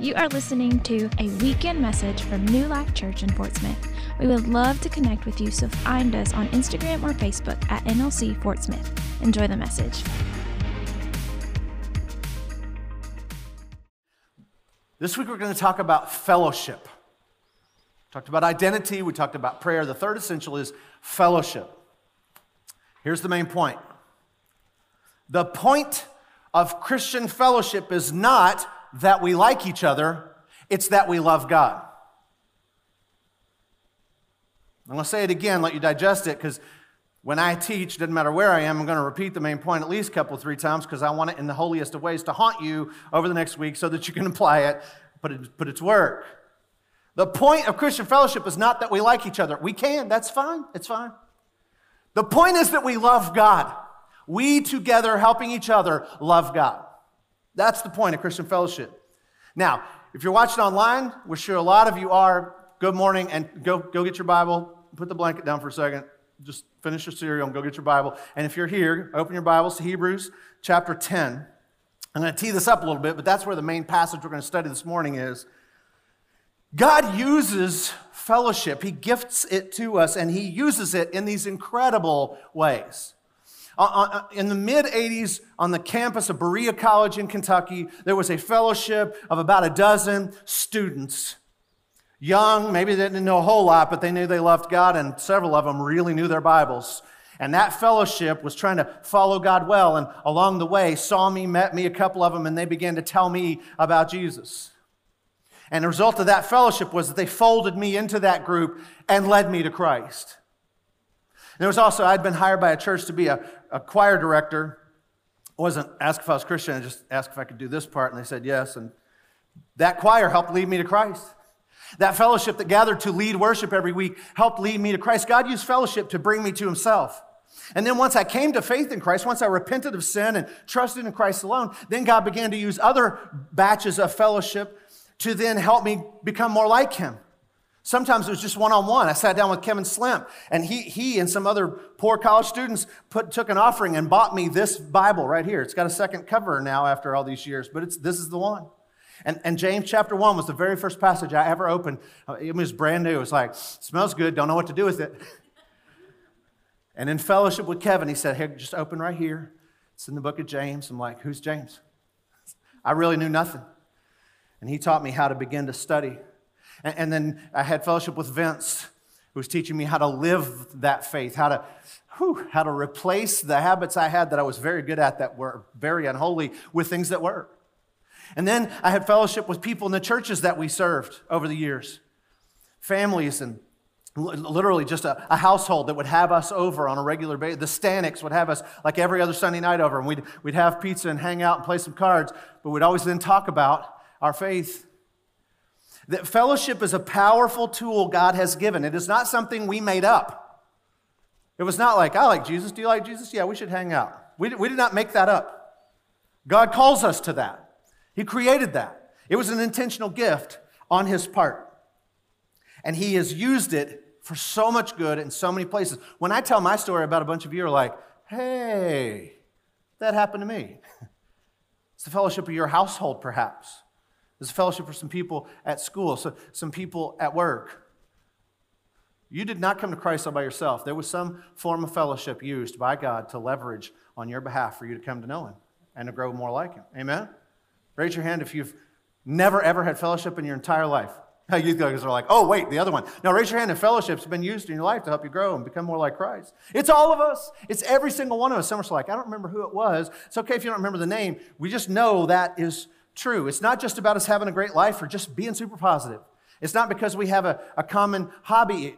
You are listening to a weekend message from New Life Church in Fort Smith. We would love to connect with you, so find us on Instagram or Facebook at NLC Fort Smith. Enjoy the message. This week we're going to talk about fellowship. We talked about identity, we talked about prayer. The third essential is fellowship. Here's the main point. The point of Christian fellowship is not that we like each other, it's that we love God. I'm going to say it again, let you digest it, because when I teach, doesn't matter where I am, I'm going to repeat the main point at least a couple, three times, because I want it in the holiest of ways to haunt you over the next week so that you can apply it, put it, put it to work. The point of Christian fellowship is not that we like each other. We can, that's fine, it's fine. The point is that we love God. We together helping each other love God. That's the point of Christian fellowship. Now, if you're watching online, we're sure a lot of you are, good morning and go, go get your Bible. Put the blanket down for a second. Just finish your cereal and go get your Bible. And if you're here, open your Bibles to Hebrews chapter 10. I'm going to tee this up a little bit, but that's where the main passage we're going to study this morning is. God uses fellowship, He gifts it to us, and He uses it in these incredible ways. Uh, uh, in the mid 80s, on the campus of Berea College in Kentucky, there was a fellowship of about a dozen students. Young, maybe they didn't know a whole lot, but they knew they loved God, and several of them really knew their Bibles. And that fellowship was trying to follow God well, and along the way, saw me, met me, a couple of them, and they began to tell me about Jesus. And the result of that fellowship was that they folded me into that group and led me to Christ. There was also, I'd been hired by a church to be a, a choir director. I wasn't asked if I was Christian, I just asked if I could do this part, and they said yes. And that choir helped lead me to Christ. That fellowship that gathered to lead worship every week helped lead me to Christ. God used fellowship to bring me to Himself. And then once I came to faith in Christ, once I repented of sin and trusted in Christ alone, then God began to use other batches of fellowship to then help me become more like Him. Sometimes it was just one on one. I sat down with Kevin Slimp, and he, he and some other poor college students put, took an offering and bought me this Bible right here. It's got a second cover now after all these years, but it's, this is the one. And, and James chapter 1 was the very first passage I ever opened. Uh, it was brand new. It was like, smells good, don't know what to do with it. And in fellowship with Kevin, he said, Hey, just open right here. It's in the book of James. I'm like, Who's James? I really knew nothing. And he taught me how to begin to study. And, and then I had fellowship with Vince, who was teaching me how to live that faith, how to, whew, how to replace the habits I had that I was very good at that were very unholy with things that were. And then I had fellowship with people in the churches that we served over the years, families and literally just a, a, household that would have us over on a regular basis. The Staniks would have us like every other Sunday night over, and we'd, we'd have pizza and hang out and play some cards, but we'd always then talk about our faith. That fellowship is a powerful tool God has given. It is not something we made up. It was not like, I like Jesus. Do you like Jesus? Yeah, we should hang out. We, we did not make that up. God calls us to that. He created that. It was an intentional gift on His part. And He has used it for so much good in so many places. When I tell my story about a bunch of you are like, hey, that happened to me. It's the fellowship of your household, perhaps. There's a fellowship for some people at school, so some people at work. You did not come to Christ all by yourself. There was some form of fellowship used by God to leverage on your behalf for you to come to know Him and to grow more like Him. Amen? Raise your hand if you've never, ever had fellowship in your entire life. Now, youth guys are like, oh, wait, the other one. Now, raise your hand if fellowship's been used in your life to help you grow and become more like Christ. It's all of us. It's every single one of us. Some are like, I don't remember who it was. It's okay if you don't remember the name. We just know that is true. It's not just about us having a great life or just being super positive. It's not because we have a, a common hobby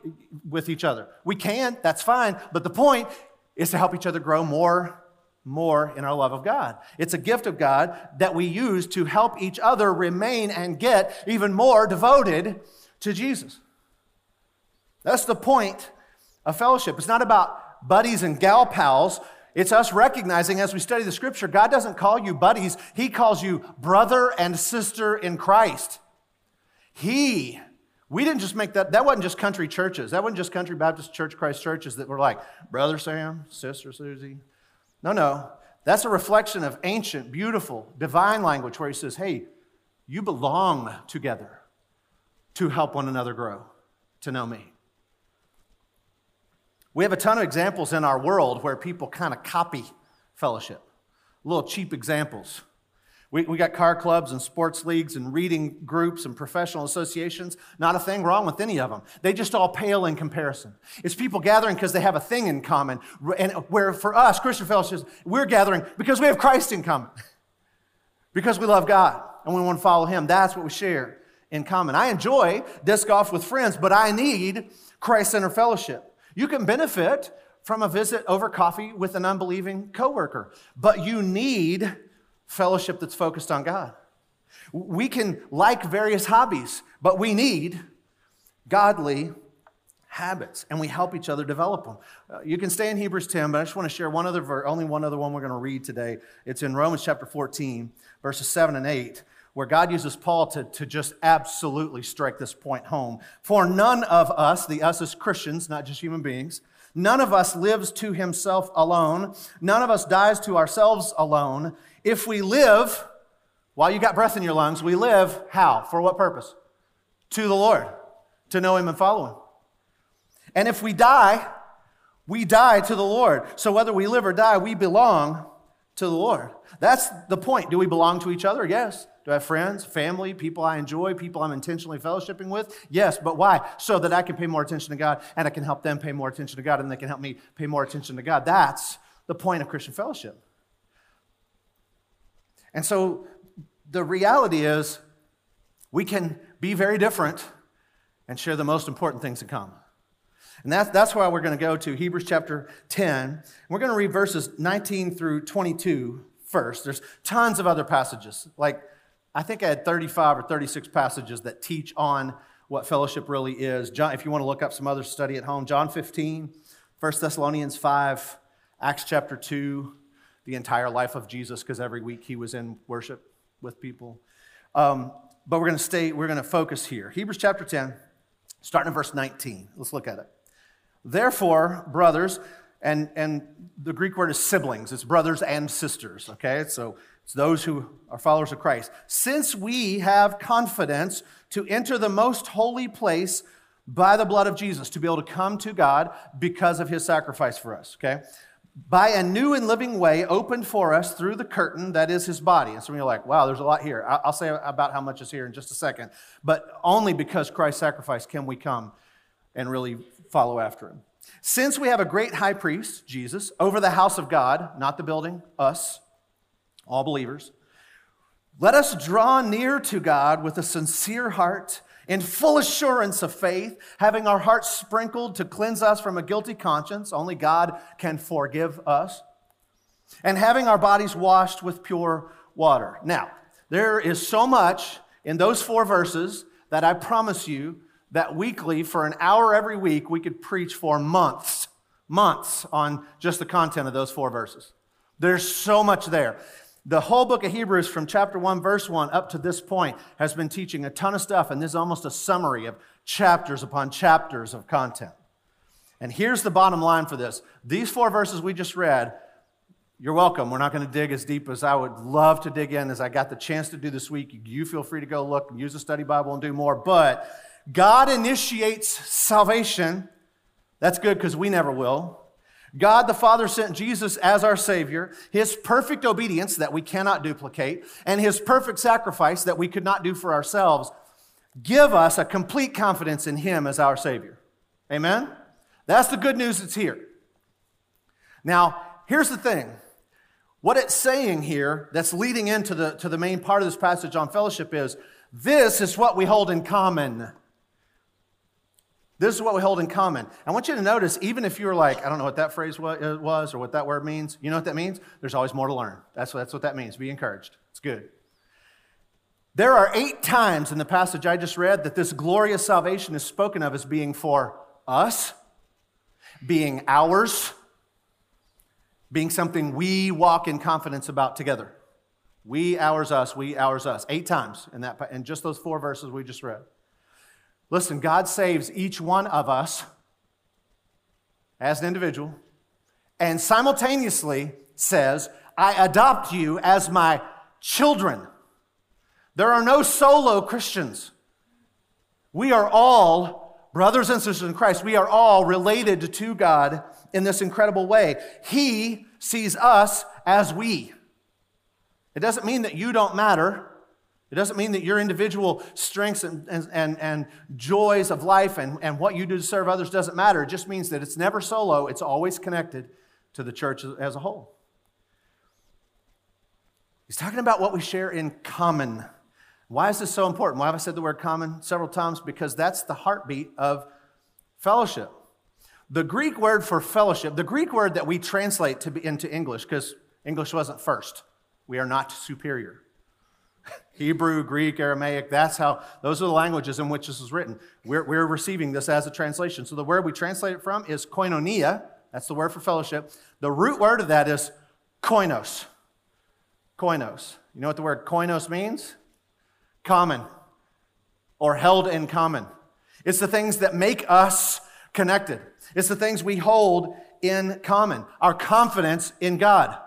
with each other. We can, that's fine, but the point is to help each other grow more, more in our love of God. It's a gift of God that we use to help each other remain and get even more devoted to Jesus. That's the point of fellowship. It's not about buddies and gal pals it's us recognizing as we study the scripture, God doesn't call you buddies, He calls you brother and sister in Christ. He, we didn't just make that, that wasn't just country churches. That wasn't just country Baptist Church Christ churches that were like, Brother Sam, Sister Susie. No, no. That's a reflection of ancient, beautiful, divine language where He says, Hey, You belong together to help one another grow, to know me. We have a ton of examples in our world where people kind of copy fellowship, little cheap examples. We, we got car clubs and sports leagues and reading groups and professional associations. Not a thing wrong with any of them. They just all pale in comparison. It's people gathering because they have a thing in common. And where for us, Christian fellowships, we're gathering because we have Christ in common. because we love God and we want to follow Him. That's what we share in common. I enjoy disc golf with friends, but I need Christ Center fellowship. You can benefit from a visit over coffee with an unbelieving coworker, but you need fellowship that's focused on God. We can like various hobbies, but we need godly habits and we help each other develop them. Uh, you can stay in Hebrews 10, but I just want to share one other verse, only one other one we're going to read today. It's in Romans chapter 14, verses 7 and 8 where God uses Paul to, to just absolutely strike this point home. For none of us, the us as Christians, not just human beings, none of us lives to himself alone. None of us dies to ourselves alone. If we live, while you got breath in your lungs, we live how? For what purpose? To the Lord, to know him and follow him. And if we die, we die to the Lord. So whether we live or die, we belong to the Lord. That's the point. Do we belong to each other? Yes. Do I have friends, family, people I enjoy, people I'm intentionally fellowshipping with? Yes, but why? So that I can pay more attention to God and I can help them pay more attention to God and they can help me pay more attention to God. That's the point of Christian fellowship. And so the reality is we can be very different and share the most important things in common. And that's, that's why we're going to go to Hebrews chapter 10. We're going to read verses 19 through 22 first. There's tons of other passages, like I think I had 35 or 36 passages that teach on what fellowship really is. John, if you want to look up some other study at home, John 15, 1 Thessalonians 5, Acts chapter 2, the entire life of Jesus, because every week he was in worship with people. Um, but we're going to stay, we're going to focus here. Hebrews chapter 10, starting in verse 19. Let's look at it. Therefore, brothers, and, and the Greek word is siblings, it's brothers and sisters, okay? So it's those who are followers of Christ. Since we have confidence to enter the most holy place by the blood of Jesus, to be able to come to God because of his sacrifice for us, okay? By a new and living way opened for us through the curtain that is his body. And some of you are like, wow, there's a lot here. I'll say about how much is here in just a second. But only because Christ's sacrifice can we come and really follow after him. Since we have a great high priest, Jesus, over the house of God, not the building, us, all believers. Let us draw near to God with a sincere heart, in full assurance of faith, having our hearts sprinkled to cleanse us from a guilty conscience. Only God can forgive us. And having our bodies washed with pure water. Now, there is so much in those four verses that I promise you that weekly, for an hour every week, we could preach for months, months on just the content of those four verses. There's so much there. The whole book of Hebrews, from chapter 1, verse 1 up to this point, has been teaching a ton of stuff, and this is almost a summary of chapters upon chapters of content. And here's the bottom line for this these four verses we just read, you're welcome. We're not going to dig as deep as I would love to dig in as I got the chance to do this week. You feel free to go look and use a study Bible and do more. But God initiates salvation. That's good because we never will. God the Father sent Jesus as our Savior, His perfect obedience that we cannot duplicate, and His perfect sacrifice that we could not do for ourselves give us a complete confidence in Him as our Savior. Amen? That's the good news that's here. Now, here's the thing. What it's saying here, that's leading into the, to the main part of this passage on fellowship, is this is what we hold in common. This is what we hold in common. I want you to notice, even if you're like, I don't know what that phrase uh, was or what that word means, you know what that means? There's always more to learn. That's what, that's what that means. Be encouraged. It's good. There are eight times in the passage I just read that this glorious salvation is spoken of as being for us, being ours, being something we walk in confidence about together. We, ours, us, we, ours, us. Eight times in, that, in just those four verses we just read. Listen, God saves each one of us as an individual and simultaneously says, I adopt you as my children. There are no solo Christians. We are all brothers and sisters in Christ. We are all related to God in this incredible way. He sees us as we. It doesn't mean that you don't matter. It doesn't mean that your individual strengths and, and, and, joys of life and, and what you do to serve others doesn't matter. It just means that it's never solo, it's always connected to the church as a whole. He's talking about what we share in common. Why is this so important? Why have I said the word common several times? Because that's the heartbeat of fellowship. The Greek word for fellowship, the Greek word that we translate to be, into English, because English wasn't first, we are not superior. Hebrew, Greek, Aramaic, that's how, those are the languages in which this was written. We're, we're receiving this as a translation. So the word we translate it from is koinonia. That's the word for fellowship. The root word of that is koinos. Koinos. You know what the word koinos means? Common or held in common. It's the things that make us connected. It's the things we hold in common. Our confidence in God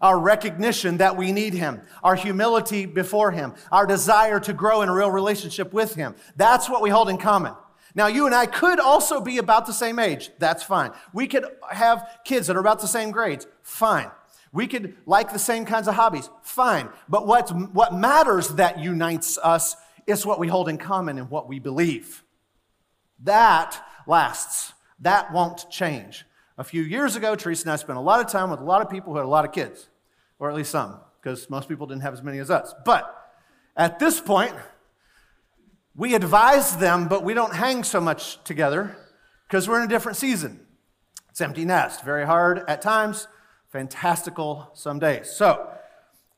our recognition that we need Him, our humility before Him, our desire to grow in a real relationship with Him. That's what we hold in common. Now, you and I could also be about the same age. That's fine. We could have kids that are about the same grades. Fine. We could like the same kinds of hobbies. Fine. But what's, what matters that unites us is what we hold in common and what we believe. That lasts. That won't change. A few years ago, Teresa and I spent a lot of time with a lot of people who had a lot of kids, or at least some, because most people didn't have as many as us. But at this point, we advise them, but we don't hang so much together because we're in a different season. It's empty nest, very hard at times, fantastical some days. So,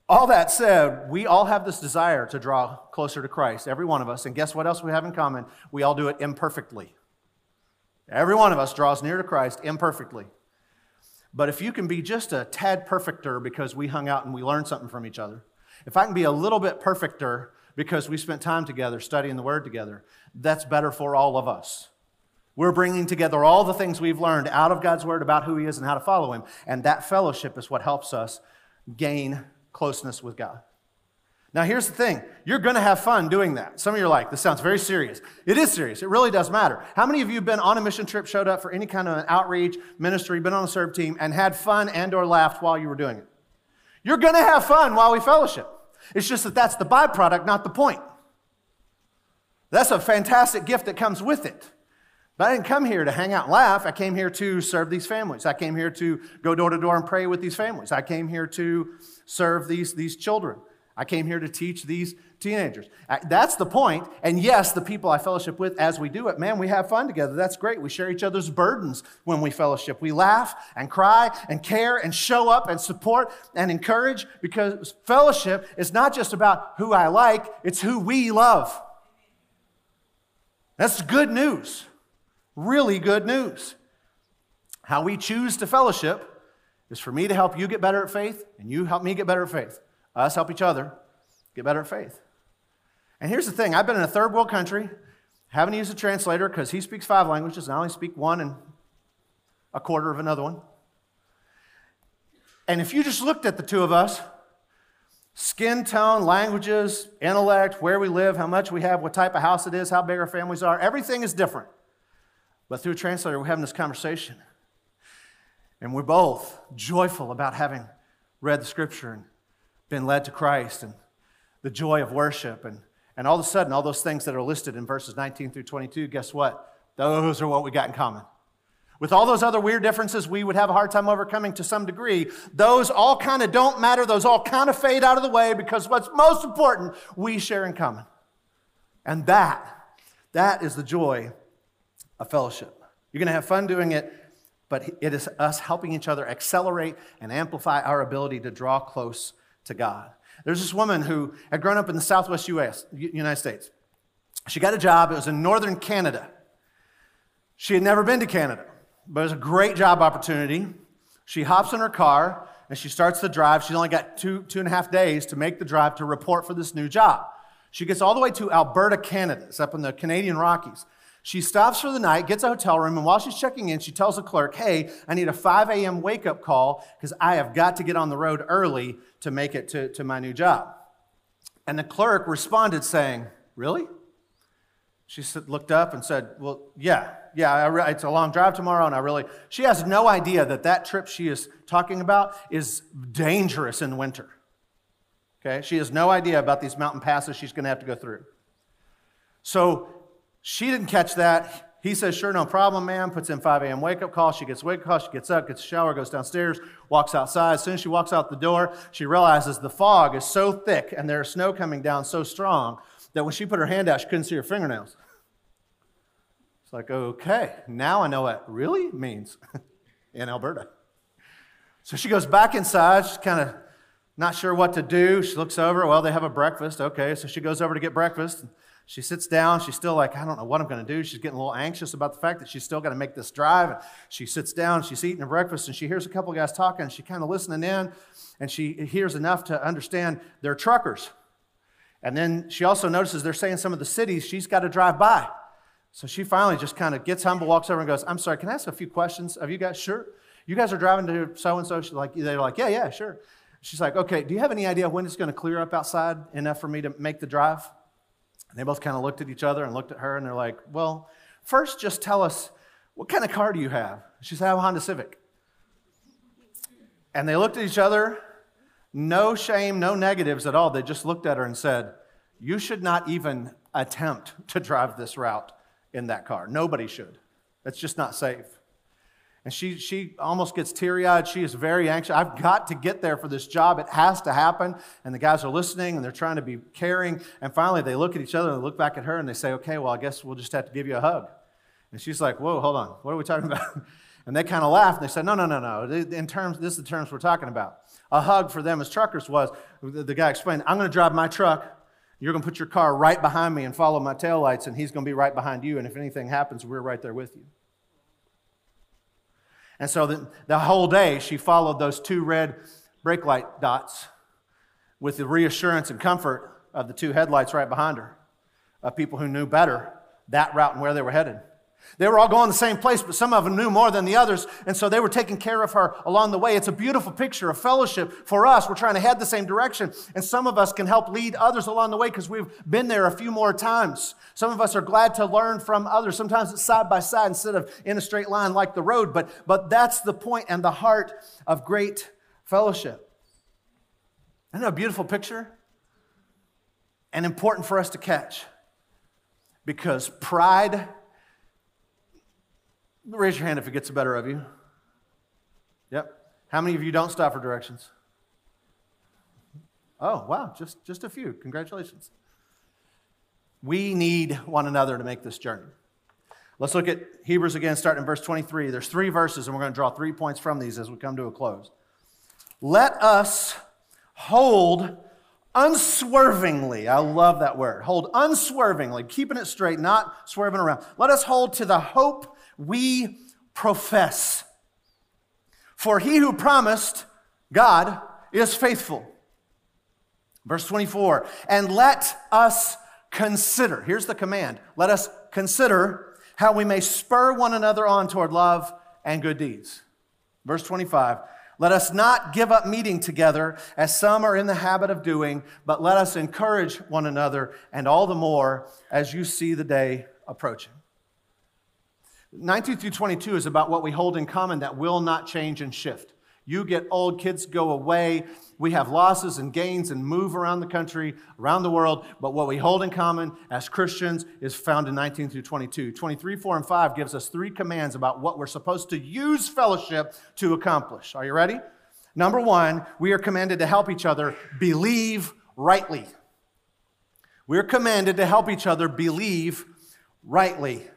all that said, we all have this desire to draw closer to Christ, every one of us. And guess what else we have in common? We all do it imperfectly. Every one of us draws near to Christ imperfectly. But if you can be just a tad perfecter because we hung out and we learned something from each other, if I can be a little bit perfecter because we spent time together studying the Word together, that's better for all of us. We're bringing together all the things we've learned out of God's Word about who He is and how to follow Him. And that fellowship is what helps us gain closeness with God. Now, here's the thing you're going to have fun doing that. Some of you are like, this sounds very serious. It is serious. It really does matter. How many of you have been on a mission trip, showed up for any kind of an outreach ministry, been on a serve team, and had fun and or laughed while you were doing it? You're going to have fun while we fellowship. It's just that that's the byproduct, not the point. That's a fantastic gift that comes with it. But I didn't come here to hang out and laugh. I came here to serve these families. I came here to go door to door and pray with these families. I came here to serve these, these children. I came here to teach these teenagers. Uh, that's the point. And yes, the people I fellowship with as we do it, man, we have fun together. That's great. We share each other's burdens when we fellowship. We laugh and cry and care and show up and support and encourage because fellowship is not just about who I like, it's who we love. That's good news. Really good news. How we choose to fellowship is for me to help you get better at faith and you help me get better at faith us help each other get better at faith. And here's the thing I've been in a third world country, haven't used a translator because he speaks five languages, and I only speak one and a quarter of another one. And if you just looked at the two of us, skin tone, languages, intellect, where we live, how much we have, what type of house it is, how big our families are, everything is different. But through a translator, we're having this conversation. And we're both joyful about having read the scripture and been led to Christ and the joy of worship. And, and all of a sudden, all those things that are listed in verses 19 through 22, guess what? Those are what we got in common. With all those other weird differences we would have a hard time overcoming to some degree, those all kind of don't matter. Those all kind of fade out of the way because what's most important, we share in common. And that, that is the joy of fellowship. You're going to have fun doing it, but it is us helping each other accelerate and amplify our ability to draw close to God. There's this woman who had grown up in the southwest US, United States. She got a job, it was in northern Canada. She had never been to Canada, but it was a great job opportunity. She hops in her car and she starts the drive. She's only got two, two and a half days to make the drive to report for this new job. She gets all the way to Alberta, Canada. It's up in the Canadian Rockies. She stops for the night, gets a hotel room, and while she's checking in, she tells the clerk, Hey, I need a 5 a.m. wake up call because I have got to get on the road early to make it to, to my new job. And the clerk responded saying, Really? She said, looked up and said, Well, yeah, yeah, re- it's a long drive tomorrow, and I really. She has no idea that that trip she is talking about is dangerous in the winter. Okay? She has no idea about these mountain passes she's going to have to go through. So she didn't catch that. He says, Sure, no problem, ma'am. Puts in 5 a.m. wake up call. She gets wake up call. She gets up, gets a shower, goes downstairs, walks outside. As soon as she walks out the door, she realizes the fog is so thick and there's snow coming down so strong that when she put her hand out, she couldn't see her fingernails. It's like, okay, now I know what really means in Alberta. So she goes back inside. She's kind of not sure what to do. She looks over. Well, they have a breakfast. Okay, so she goes over to get breakfast. She sits down. She's still like, I don't know what I'm going to do. She's getting a little anxious about the fact that she's still got to make this drive. And she sits down. She's eating her breakfast, and she hears a couple guys talking. And she kind of listening in, and she hears enough to understand they're truckers. And then she also notices they're saying some of the cities she's got to drive by. So she finally just kind of gets humble, walks over and goes, I'm sorry, can I ask a few questions of you guys? Sure. You guys are driving to so and so. She's like, they're like, yeah, yeah, sure. She's like, okay, do you have any idea when it's going to clear up outside enough for me to make the drive? And they both kind of looked at each other and looked at her and they're like, well, first just tell us, what kind of car do you have? She said, I have a Honda Civic. And they looked at each other, no shame, no negatives at all. They just looked at her and said, You should not even attempt to drive this route in that car. Nobody should. That's just not safe. And she, she almost gets teary eyed. She is very anxious. I've got to get there for this job. It has to happen. And the guys are listening and they're trying to be caring. And finally, they look at each other and they look back at her and they say, Okay, well, I guess we'll just have to give you a hug. And she's like, Whoa, hold on. What are we talking about? And they kind of laugh and they said, No, no, no, no. In terms, this is the terms we're talking about. A hug for them as truckers was the guy explained, I'm going to drive my truck you're going to put your car right behind me and follow my taillights, and he's going to be right behind you. And if anything happens, we're right there with you. And so the, the whole day, she followed those two red brake light dots with the reassurance and comfort of the two headlights right behind her, of people who knew better that route and where they were headed. They were all going the same place, but some of them knew more than the others, and so they were taking care of her along the way. It's a beautiful picture of fellowship for us. We're trying to head the same direction, and some of us can help lead others along the way because we've been there a few more times. Some of us are glad to learn from others. Sometimes it's side by side instead of in a straight line like the road, but, but that's the point and the heart of great fellowship. Isn't that a beautiful picture? And important for us to catch because pride Raise your hand if it gets the better of you. Yep. How many of you don't stop for directions? Oh, wow, just, just a few. Congratulations. We need one another to make this journey. Let's look at Hebrews again, starting in verse 23. There's three verses, and we're going to draw three points from these as we come to a close. Let us hold unswervingly, I love that word, hold unswervingly, keeping it straight, not swerving around. Let us hold to the hope we profess. For he who promised, God, is faithful. Verse 24, and let us consider. Here's the command let us consider how we may spur one another on toward love and good deeds. Verse 25, let us not give up meeting together as some are in the habit of doing, but let us encourage one another, and all the more as you see the day approaching. 19 through 22 is about what we hold in common that will not change and shift. You get old, kids go away. We have losses and gains and move around the country, around the world. But what we hold in common as Christians is found in 19 through 22. 23, 4, and 5 gives us three commands about what we're supposed to use fellowship to accomplish. Are you ready? Number one, we are commanded to help each other believe rightly. We're commanded to help each other believe rightly.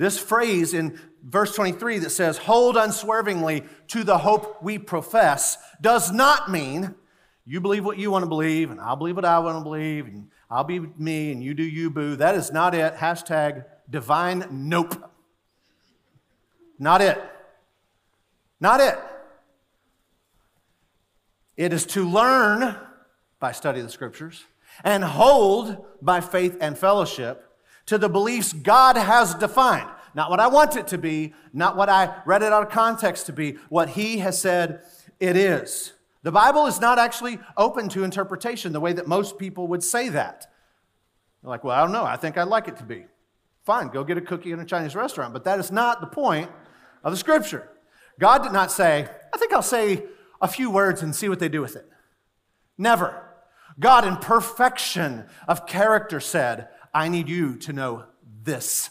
This phrase in verse 23 that says, hold unswervingly to the hope we profess, does not mean you believe what you want to believe, and I'll believe what I want to believe, and I'll be me, and you do you, boo. That is not it. Hashtag divine nope. Not it. Not it. It is to learn by study of the scriptures and hold by faith and fellowship to the beliefs God has defined. Not what I want it to be, not what I read it out of context to be, what He has said it is. The Bible is not actually open to interpretation the way that most people would say that. They're like, well, I don't know. I think I'd like it to be. Fine, go get a cookie in a Chinese restaurant. But that is not the point of the scripture. God did not say, I think I'll say a few words and see what they do with it. Never. God, in perfection of character, said, I need you to know this.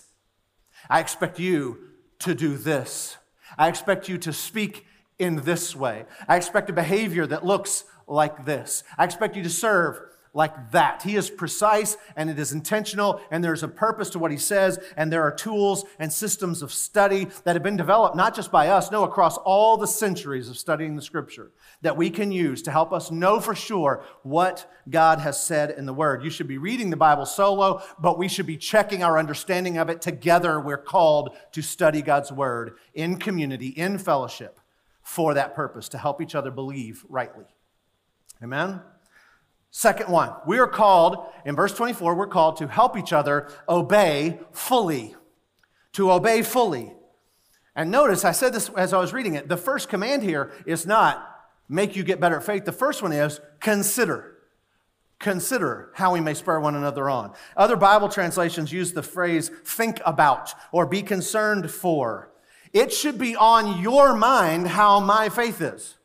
I expect you to do this. I expect you to speak in this way. I expect a behavior that looks like this. I expect you to serve like that. He is precise and it is intentional, and there's a purpose to what he says, and there are tools and systems of study that have been developed not just by us, no, across all the centuries of studying the scripture that we can use to help us know for sure what God has said in the Word. You should be reading the Bible solo, but we should be checking our understanding of it together. We're called to study God's Word in community, in fellowship, for that purpose, to help each other believe rightly. Amen? Second one, we are called, in verse 24, we're called to help each other obey fully. To obey fully. And notice, I said this as I was reading it, the first command here is not make you get better at faith. The first one is consider. Consider how we may spur one another on. Other Bible translations use the phrase think about or be concerned for. It should be on your mind how my faith is.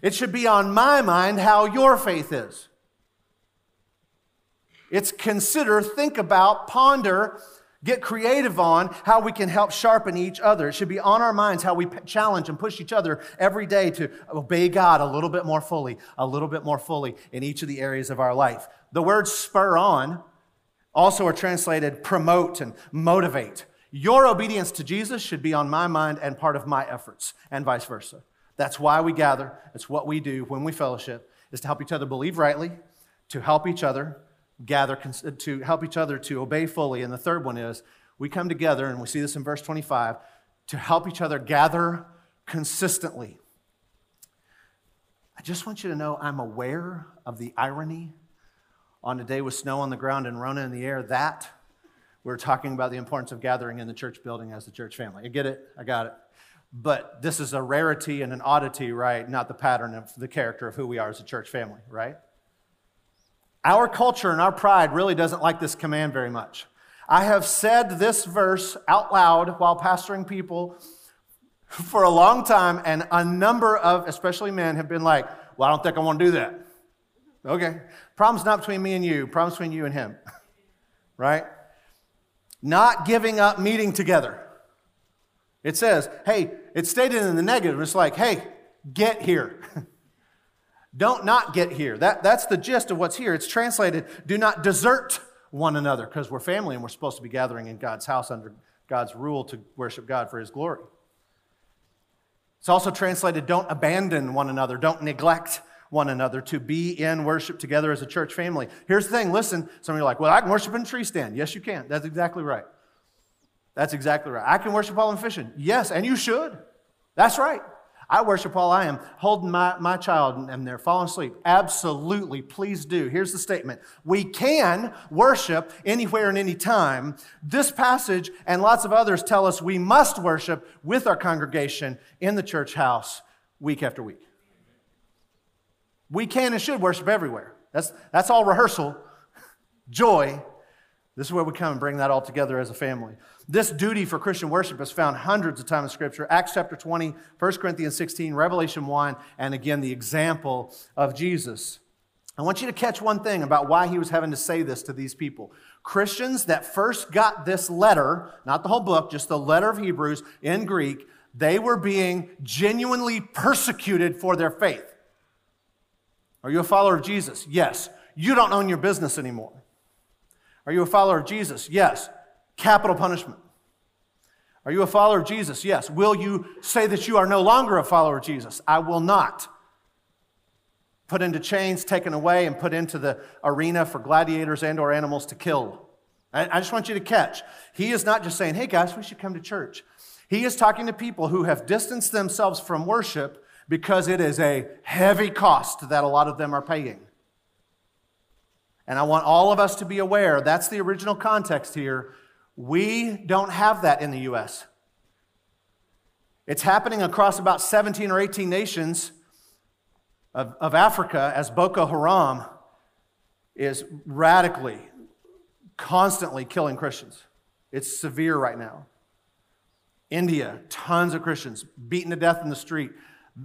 It should be on my mind how your faith is. It's consider, think about, ponder, get creative on how we can help sharpen each other. It should be on our minds how we challenge and push each other every day to obey God a little bit more fully, a little bit more fully in each of the areas of our life. The words spur on also are translated promote and motivate. Your obedience to Jesus should be on my mind and part of my efforts, and vice versa. That's why we gather. It's what we do when we fellowship, is to help each other believe rightly, to help each other gather uh, to help each other to obey fully. And the third one is we come together, and we see this in verse 25, to help each other gather consistently. I just want you to know I'm aware of the irony on a day with snow on the ground and Rona in the air that we're talking about the importance of gathering in the church building as the church family. I get it, I got it. But this is a rarity and an oddity, right? Not the pattern of the character of who we are as a church family, right? Our culture and our pride really doesn't like this command very much. I have said this verse out loud while pastoring people for a long time, and a number of, especially men, have been like, Well, I don't think I want to do that. Okay. Problem's not between me and you, problem's between you and him. right? Not giving up meeting together. It says, hey, it's stated in the negative. It's like, hey, get here. Don't not get here. That, that's the gist of what's here. It's translated, do not desert one another, because we're family and we're supposed to be gathering in God's house under God's rule to worship God for his glory. It's also translated, don't abandon one another, don't neglect one another, to be in worship together as a church family. Here's the thing listen, some of you are like, well, I can worship in a tree stand. Yes, you can. That's exactly right. That's exactly right. I can worship while I'm fishing. Yes, and you should. That's right. I worship while I am holding my, my child and they're falling asleep. Absolutely, please do. Here's the statement We can worship anywhere and any time. This passage and lots of others tell us we must worship with our congregation in the church house week after week. We can and should worship everywhere. That's, that's all rehearsal, joy. This is where we come and bring that all together as a family. This duty for Christian worship is found hundreds of times in Scripture Acts chapter 20, 1 Corinthians 16, Revelation 1, and again, the example of Jesus. I want you to catch one thing about why he was having to say this to these people. Christians that first got this letter, not the whole book, just the letter of Hebrews in Greek, they were being genuinely persecuted for their faith. Are you a follower of Jesus? Yes. You don't own your business anymore. Are you a follower of Jesus? Yes capital punishment. Are you a follower of Jesus? Yes. Will you say that you are no longer a follower of Jesus? I will not. Put into chains, taken away, and put into the arena for gladiators and or animals to kill. I just want you to catch. He is not just saying, hey guys, we should come to church. He is talking to people who have distanced themselves from worship because it is a heavy cost that a lot of them are paying. And I want all of us to be aware that's the original context here we don't have that in the U.S. It's happening across about 17 or 18 nations. of, of Africa as Boko Haram is radically, constantly killing Christians. It's severe right now. India, tons of Christians beaten to death in the street.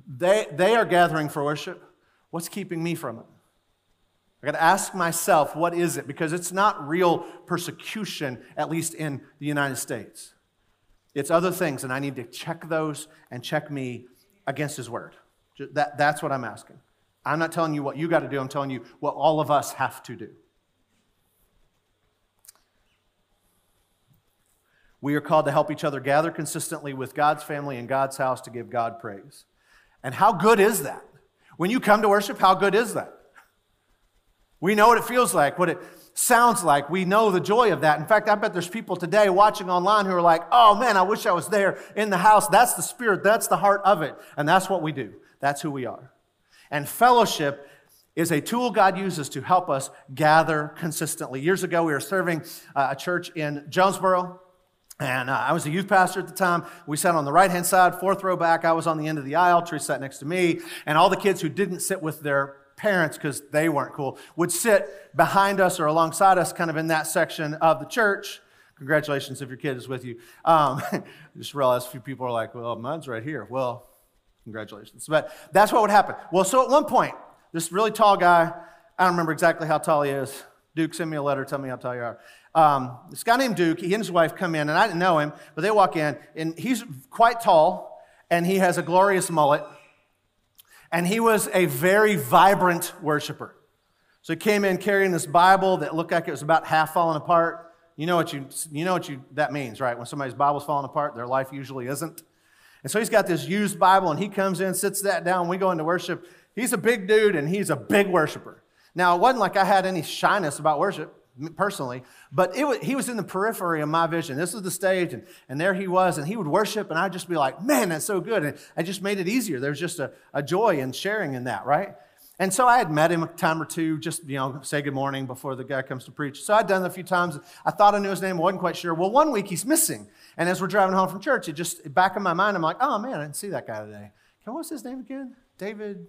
They, they are gathering for worship. What's keeping me from it? I got to ask myself, what is it? Because it's not real persecution, at least in the United States. It's other things, and I need to check those and check me against His Word. That, that's what I'm asking. I'm not telling you what you got to do, I'm telling you what all of us have to do. We are called to help each other gather consistently with God's family and God's house to give God praise. And how good is that? When you come to worship, how good is that? We know what it feels like, what it sounds like. We know the joy of that. In fact, I bet there's people today watching online who are like, oh man, I wish I was there in the house. That's the spirit, that's the heart of it. And that's what we do, that's who we are. And fellowship is a tool God uses to help us gather consistently. Years ago, we were serving uh, a church in Jonesboro. And uh, I was a youth pastor at the time. We sat on the right hand side, fourth row back. I was on the end of the aisle. Tree sat next to me. And all the kids who didn't sit with their parents, because they weren't cool, would sit behind us or alongside us, kind of in that section of the church. Congratulations if your kid is with you. Um, just realized a few people are like, well, mine's right here. Well, congratulations. But that's what would happen. Well, so at one point, this really tall guy, I don't remember exactly how tall he is. Duke, send me a letter, tell me how tall you are. Um, this guy named Duke, he and his wife come in, and I didn't know him, but they walk in, and he's quite tall, and he has a glorious mullet, and he was a very vibrant worshiper. So he came in carrying this Bible that looked like it was about half falling apart. You know what you, you know what you, that means, right? When somebody's Bible's falling apart, their life usually isn't. And so he's got this used Bible, and he comes in, sits that down. We go into worship. He's a big dude, and he's a big worshiper. Now, it wasn't like I had any shyness about worship personally, but it was, he was in the periphery of my vision. This was the stage, and, and there he was, and he would worship, and I'd just be like, man, that's so good. And I just made it easier. There's just a, a joy in sharing in that, right? And so I had met him a time or two, just, you know, say good morning before the guy comes to preach. So I'd done it a few times. I thought I knew his name, wasn't quite sure. Well, one week he's missing. And as we're driving home from church, it just, back in my mind, I'm like, oh man, I didn't see that guy today. What's his name again? David?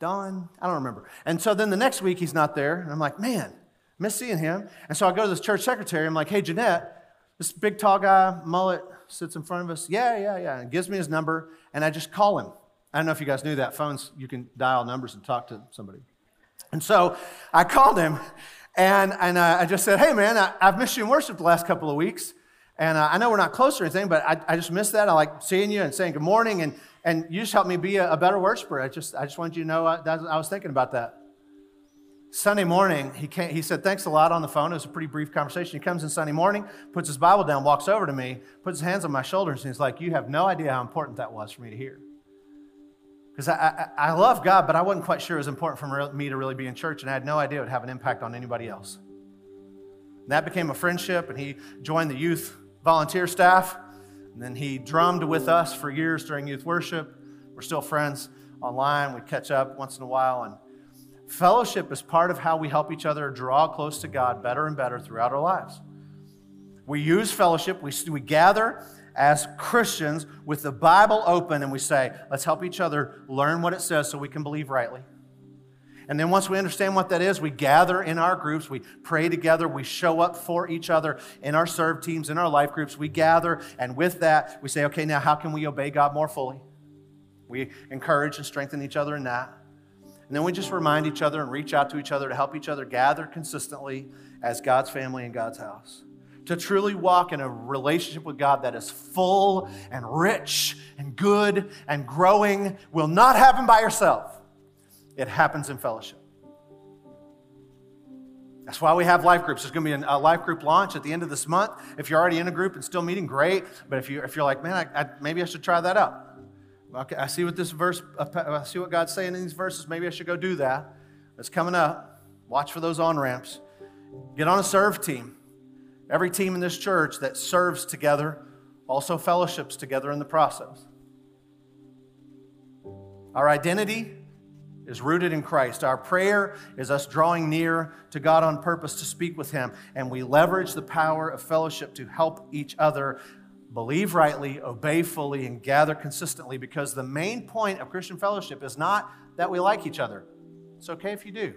Don? I don't remember. And so then the next week he's not there. And I'm like, man, miss seeing him. And so I go to this church secretary. I'm like, hey, Jeanette, this big tall guy, mullet, sits in front of us. Yeah, yeah, yeah. And gives me his number, and I just call him. I don't know if you guys knew that. Phones, you can dial numbers and talk to somebody. And so I called him, and, and uh, I just said, hey, man, I, have missed you in worship the last couple of weeks. And uh, I know we're not close or anything, but I, I just missed that. I like seeing you and saying good morning, and, and you just helped me be a, a better worshiper. I just, I just wanted you to know I, uh, I was thinking about that. Sunday morning, he, came, he said, Thanks a lot on the phone. It was a pretty brief conversation. He comes in Sunday morning, puts his Bible down, walks over to me, puts his hands on my shoulders, and he's like, You have no idea how important that was for me to hear. Because I, I, I, love God, but I wasn't quite sure it was important for me to really be in church, and I had no idea it would have an impact on anybody else. And that became a friendship, and he joined the youth volunteer staff, and then he drummed with us for years during youth worship. We're still friends online. We catch up once in a while, and Fellowship is part of how we help each other draw close to God better and better throughout our lives. We use fellowship, we, we gather as Christians with the Bible open and we say, let's help each other learn what it says so we can believe rightly. And then once we understand what that is, we gather in our groups, we pray together, we show up for each other in our serve teams, in our life groups. We gather, and with that, we say, okay, now how can we obey God more fully? We encourage and strengthen each other in that. And then we just remind each other and reach out to each other to help each other gather consistently as God's family in God's house. To truly walk in a relationship with God that is full and rich and good and growing will not happen by yourself. It happens in fellowship. That's why we have life groups. There's going to be a life group launch at the end of this month. If you're already in a group and still meeting, great. But if, you, if you're like, man, I, I, maybe I should try that out, Okay, I see what this verse, uh, I see what God's saying in these verses. Maybe I should go do that. It's coming up. Watch for those on ramps. Get on a serve team. Every team in this church that serves together also fellowships together in the process. Our identity is rooted in Christ. Our prayer is us drawing near to God on purpose to speak with Him, and we leverage the power of fellowship to help each other believe rightly, obey fully, and gather consistently because the main point of Christian fellowship is not that we like each other. It's okay if you do.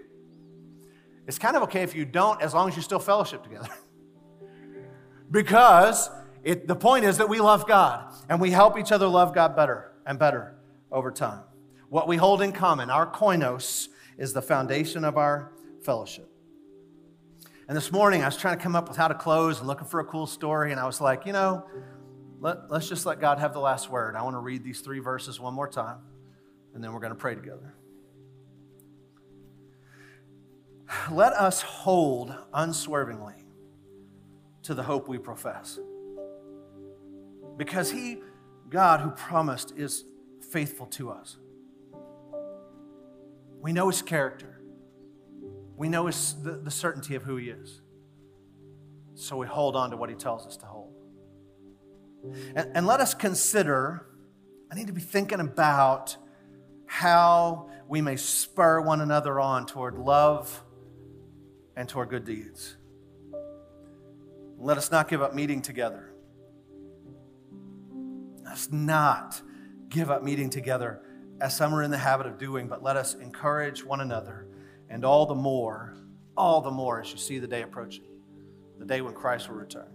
It's kind of okay if you don't, as long as you still fellowship together. because it, the point is that we love God and we help each other love God better and better over time. What we hold in common, our koinos, is the foundation of our fellowship. And this morning, I was trying to come up with how to close and looking for a cool story, and I was like, you know, let, let's just let God have the last word. I want to read these three verses one more time, and then we're going to pray together. Let us hold unswervingly to the hope we profess. Because He, God who promised, is faithful to us. We know His character, we know his, the, the certainty of who He is. So we hold on to what He tells us to. And, and let us consider, I need to be thinking about how we may spur one another on toward love and toward good deeds. Let us not give up meeting together. Let us not give up meeting together as some are in the habit of doing, but let us encourage one another, and all the more, all the more as you see the day approaching, the day when Christ will return.